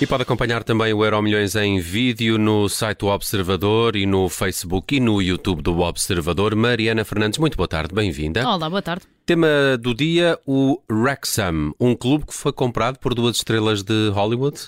E pode acompanhar também o Euro Milhões em vídeo no site do Observador e no Facebook e no YouTube do Observador. Mariana Fernandes, muito boa tarde, bem-vinda. Olá, boa tarde. Tema do dia, o Wrexham, um clube que foi comprado por duas estrelas de Hollywood.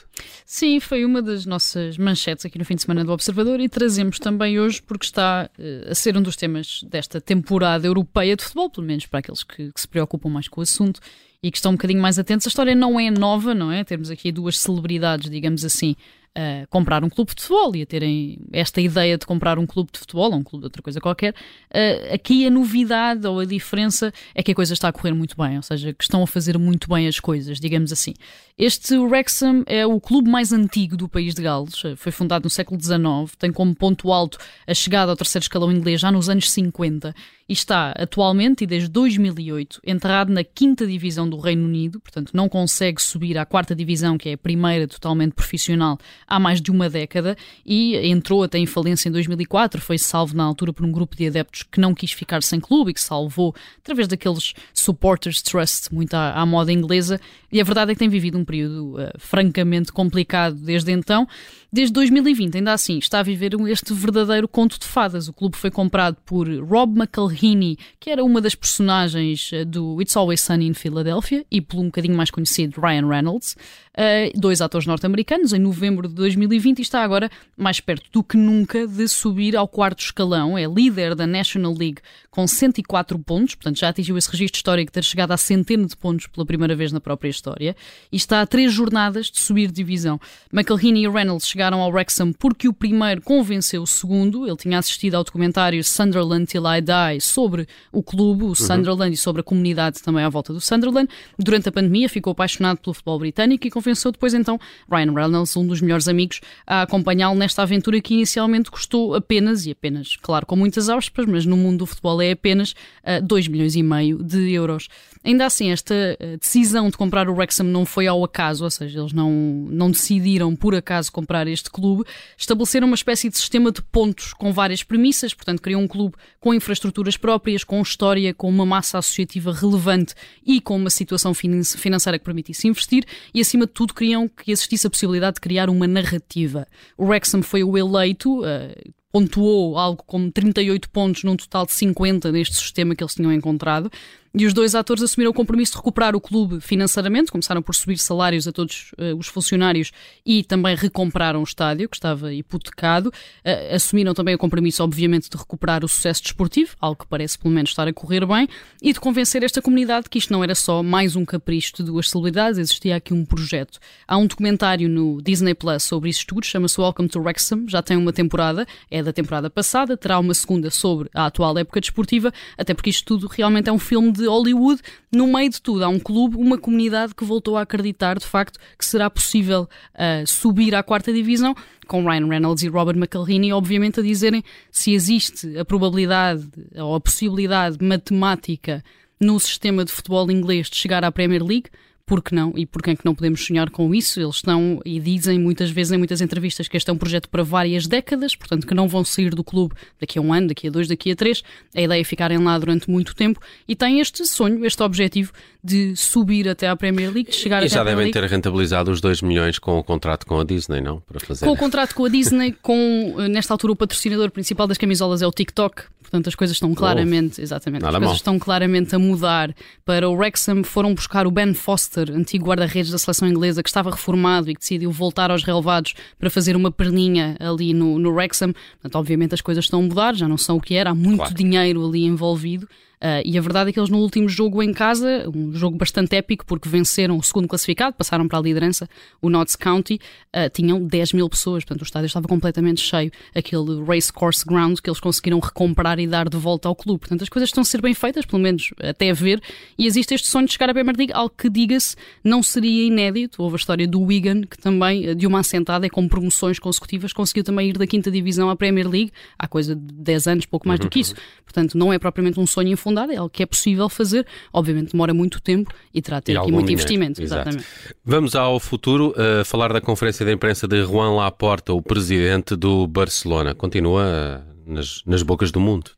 Sim, foi uma das nossas manchetes aqui no fim de semana do Observador e trazemos também hoje porque está uh, a ser um dos temas desta temporada europeia de futebol, pelo menos para aqueles que, que se preocupam mais com o assunto e que estão um bocadinho mais atentos. A história não é nova, não é? Temos aqui duas celebridades, digamos assim, a comprar um clube de futebol e a terem esta ideia de comprar um clube de futebol ou um clube de outra coisa qualquer, uh, aqui a novidade ou a diferença é que a coisa está a correr muito bem, ou seja, que estão a fazer muito bem as coisas, digamos assim. Este Wrexham é o clube mais antigo do país de Gales, foi fundado no século XIX, tem como ponto alto a chegada ao terceiro escalão inglês já nos anos 50 e está atualmente e desde 2008 enterrado na quinta divisão do Reino Unido, portanto não consegue subir à quarta divisão, que é a primeira totalmente profissional, há mais de uma década e entrou até em falência em 2004, foi salvo na altura por um grupo de adeptos que não quis ficar sem clube e que salvou através daqueles supporters trust, muito à, à moda inglesa, e a verdade é que tem vivido um período uh, francamente complicado desde então. Desde 2020, ainda assim, está a viver este verdadeiro conto de fadas. O clube foi comprado por Rob McElhenney, que era uma das personagens eh, do It's Always Sunny in Philadelphia, e pelo um bocadinho mais conhecido Ryan Reynolds, uh, dois atores norte-americanos, em novembro de 2020, e está agora mais perto do que nunca de subir ao quarto escalão. É líder da National League com 104 pontos, portanto já atingiu esse registro histórico de ter chegado a centena de pontos pela primeira vez na própria história, e está a três jornadas de subir divisão. McElhenney e Reynolds chegaram ao Wrexham porque o primeiro convenceu o segundo. Ele tinha assistido ao documentário Sunderland Till I Die sobre o clube, o uhum. Sunderland, e sobre a comunidade também à volta do Sunderland. Durante a pandemia ficou apaixonado pelo futebol britânico e convenceu depois então Ryan Reynolds, um dos melhores amigos, a acompanhá-lo nesta aventura que inicialmente custou apenas, e apenas, claro, com muitas aspas, mas no mundo do futebol é apenas uh, 2 milhões e meio de euros. Ainda assim, esta uh, decisão de comprar o Wrexham não foi ao acaso, ou seja, eles não, não decidiram por acaso comprar este clube, estabeleceram uma espécie de sistema de pontos com várias premissas, portanto, criam um clube com infraestruturas próprias, com história, com uma massa associativa relevante e com uma situação financeira que permitisse investir, e acima de tudo, queriam que existisse a possibilidade de criar uma narrativa. O Wrexham foi o eleito. Uh, pontuou algo como 38 pontos num total de 50 neste sistema que eles tinham encontrado. E os dois atores assumiram o compromisso de recuperar o clube financeiramente, começaram por subir salários a todos uh, os funcionários e também recompraram o estádio, que estava hipotecado. Uh, assumiram também o compromisso, obviamente, de recuperar o sucesso desportivo, algo que parece pelo menos estar a correr bem, e de convencer esta comunidade que isto não era só mais um capricho de duas celebridades, existia aqui um projeto. Há um documentário no Disney Plus sobre isso tudo, chama-se Welcome to Wrexham, já tem uma temporada, é da temporada passada, terá uma segunda sobre a atual época desportiva, até porque isto tudo realmente é um filme de Hollywood, no meio de tudo, há um clube, uma comunidade que voltou a acreditar de facto que será possível uh, subir à quarta divisão, com Ryan Reynolds e Robert McElhenney, obviamente, a dizerem se existe a probabilidade ou a possibilidade matemática no sistema de futebol inglês de chegar à Premier League por que não? E por que é que não podemos sonhar com isso? Eles estão e dizem muitas vezes em muitas entrevistas que este é um projeto para várias décadas, portanto que não vão sair do clube daqui a um ano, daqui a dois, daqui a três. A ideia é ficarem lá durante muito tempo e têm este sonho, este objetivo de subir até à Premier League, chegar e até já devem ter rentabilizado os 2 milhões com o contrato com a Disney, não? Para fazer... Com o contrato com a Disney, com eh, nesta altura o patrocinador principal das camisolas é o TikTok, portanto as coisas estão claramente, oh, exatamente, as coisas mal. estão claramente a mudar. Para o Wrexham foram buscar o Ben Foster, antigo guarda-redes da seleção inglesa, que estava reformado e que decidiu voltar aos relevados para fazer uma perninha ali no, no Wrexham. Portanto, obviamente as coisas estão a mudar, já não são o que era, há muito claro. dinheiro ali envolvido. Uh, e a verdade é que eles no último jogo em casa, um jogo bastante épico, porque venceram o segundo classificado, passaram para a liderança, o Notts County, uh, tinham 10 mil pessoas, portanto o estádio estava completamente cheio, aquele race course ground que eles conseguiram recomprar e dar de volta ao clube. Portanto as coisas estão a ser bem feitas, pelo menos até ver, e existe este sonho de chegar à Premier League, algo que, diga-se, não seria inédito. Houve a história do Wigan, que também, de uma assentada e com promoções consecutivas, conseguiu também ir da quinta divisão à Premier League, há coisa de 10 anos, pouco mais uhum. do que isso. Portanto, não é propriamente um sonho infundado, é algo que é possível fazer. Obviamente demora muito tempo e terá de ter e aqui muito investimento. Exatamente. Vamos ao futuro, uh, falar da conferência de imprensa de Juan Laporta, o presidente do Barcelona. Continua uh, nas, nas bocas do mundo.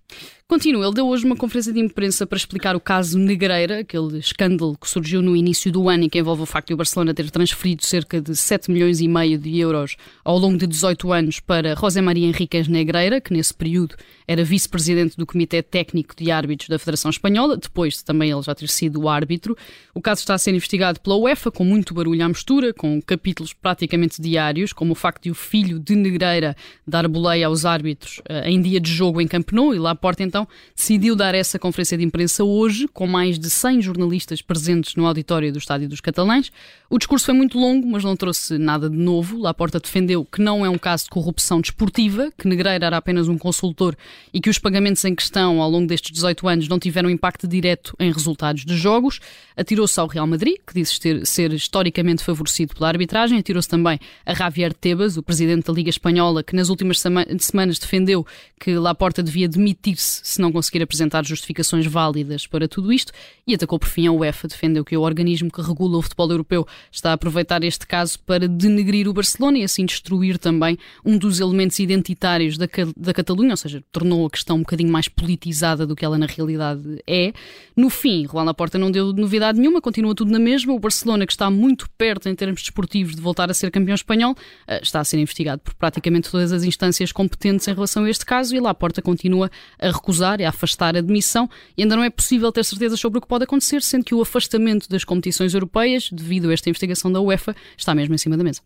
Continua, ele deu hoje uma conferência de imprensa para explicar o caso Negreira, aquele escândalo que surgiu no início do ano e que envolve o facto de o Barcelona ter transferido cerca de 7 milhões e meio de euros ao longo de 18 anos para José Maria Henriquez Negreira, que nesse período era vice-presidente do Comitê Técnico de Árbitros da Federação Espanhola, depois de também ele já ter sido árbitro. O caso está a ser investigado pela UEFA, com muito barulho à mistura, com capítulos praticamente diários, como o facto de o filho de Negreira dar boleia aos árbitros eh, em dia de jogo em Camp Nou, e lá porta então então decidiu dar essa conferência de imprensa hoje, com mais de 100 jornalistas presentes no auditório do Estádio dos Catalães. O discurso foi muito longo, mas não trouxe nada de novo. Laporta defendeu que não é um caso de corrupção desportiva, que Negreira era apenas um consultor e que os pagamentos em questão ao longo destes 18 anos não tiveram impacto direto em resultados de jogos. Atirou-se ao Real Madrid, que disse ter, ser historicamente favorecido pela arbitragem. Atirou-se também a Javier Tebas, o presidente da Liga Espanhola, que nas últimas semanas defendeu que Laporta devia demitir-se se não conseguir apresentar justificações válidas para tudo isto, e atacou por fim a UEFA, defendeu que o organismo que regula o futebol europeu está a aproveitar este caso para denegrir o Barcelona e assim destruir também um dos elementos identitários da, da Catalunha, ou seja, tornou a questão um bocadinho mais politizada do que ela na realidade é. No fim, Juan Laporta não deu novidade nenhuma, continua tudo na mesma. O Barcelona, que está muito perto em termos desportivos de voltar a ser campeão espanhol, eh, está a ser investigado por praticamente todas as instâncias competentes em relação a este caso e Laporta continua a recusar recusar, é afastar a admissão e ainda não é possível ter certezas sobre o que pode acontecer, sendo que o afastamento das competições europeias, devido a esta investigação da UEFA, está mesmo em cima da mesa.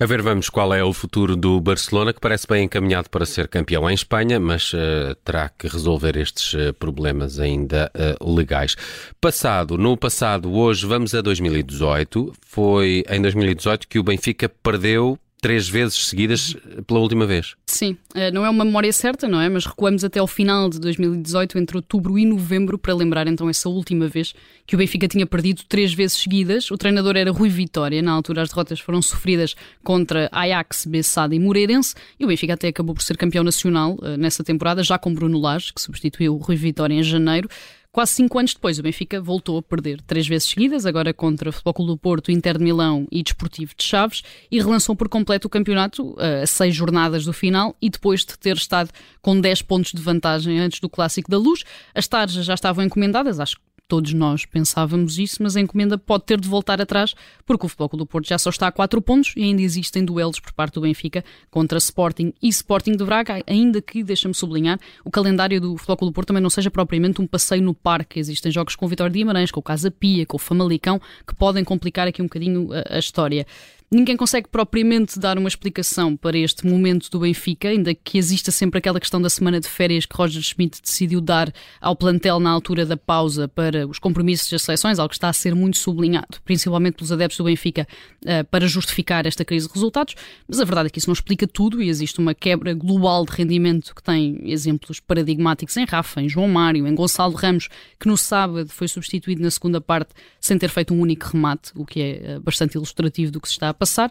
A ver, vamos qual é o futuro do Barcelona, que parece bem encaminhado para ser campeão em Espanha, mas uh, terá que resolver estes uh, problemas ainda uh, legais. Passado, no passado, hoje vamos a 2018. Foi em 2018 que o Benfica perdeu três vezes seguidas pela última vez. Sim, eh, não é uma memória certa, não é? Mas recuamos até ao final de 2018, entre outubro e novembro, para lembrar então essa última vez que o Benfica tinha perdido três vezes seguidas. O treinador era Rui Vitória, na altura as derrotas foram sofridas contra Ajax, Bessada e Moreirense, e o Benfica até acabou por ser campeão nacional eh, nessa temporada, já com Bruno Lage, que substituiu o Rui Vitória em janeiro. Quase cinco anos depois, o Benfica voltou a perder três vezes seguidas, agora contra o Futebol Clube do Porto, Inter de Milão e Desportivo de Chaves, e relançou por completo o campeonato a seis jornadas do final e depois de ter estado com 10 pontos de vantagem antes do Clássico da Luz. As tarjas já estavam encomendadas, acho que todos nós pensávamos isso, mas a encomenda pode ter de voltar atrás, porque o Futebol Clube do Porto já só está a 4 pontos e ainda existem duelos por parte do Benfica contra Sporting e Sporting de Braga, ainda que, deixa-me sublinhar, o calendário do Futebol Clube do Porto também não seja propriamente um passeio no parque. Existem jogos com o Vitória de Guimarães, com o Casa Pia, com o Famalicão, que podem complicar aqui um bocadinho a, a história. Ninguém consegue propriamente dar uma explicação para este momento do Benfica, ainda que exista sempre aquela questão da semana de férias que Roger Schmidt decidiu dar ao plantel na altura da pausa para os compromissos das seleções, algo que está a ser muito sublinhado, principalmente pelos adeptos do Benfica, eh, para justificar esta crise de resultados. Mas a verdade é que isso não explica tudo e existe uma quebra global de rendimento que tem exemplos paradigmáticos em Rafa, em João Mário, em Gonçalo Ramos, que no sábado foi substituído na segunda parte sem ter feito um único remate, o que é eh, bastante ilustrativo do que se está a passar.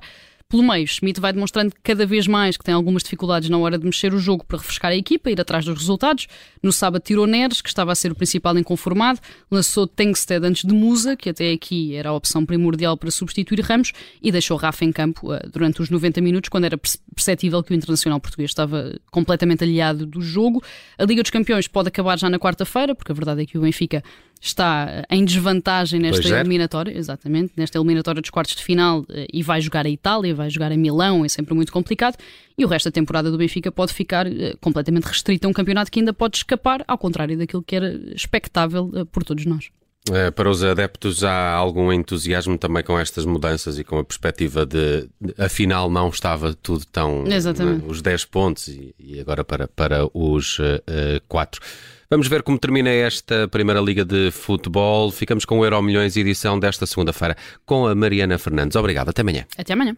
Pelo meio, Schmidt vai demonstrando cada vez mais que tem algumas dificuldades na hora de mexer o jogo para refrescar a equipa, ir atrás dos resultados. No sábado tirou Neres, que estava a ser o principal inconformado, lançou Tengsted antes de Musa, que até aqui era a opção primordial para substituir Ramos, e deixou Rafa em campo uh, durante os 90 minutos, quando era perceptível que o internacional português estava completamente aliado do jogo. A Liga dos Campeões pode acabar já na quarta-feira, porque a verdade é que o Benfica está em desvantagem nesta é. eliminatória, exatamente, nesta eliminatória dos quartos de final eh, e vai jogar a Itália, vai jogar a Milão, é sempre muito complicado. E o resto da temporada do Benfica pode ficar uh, completamente restrito a um campeonato que ainda pode escapar, ao contrário daquilo que era expectável uh, por todos nós. Para os adeptos há algum entusiasmo também com estas mudanças e com a perspectiva de, afinal não estava tudo tão Exatamente. Né, os 10 pontos e, e, agora para, para os 4. Vamos ver como termina esta Primeira Liga de Futebol. Ficamos com o Euro Milhões, edição desta segunda-feira, com a Mariana Fernandes. Obrigado, até amanhã. Até amanhã.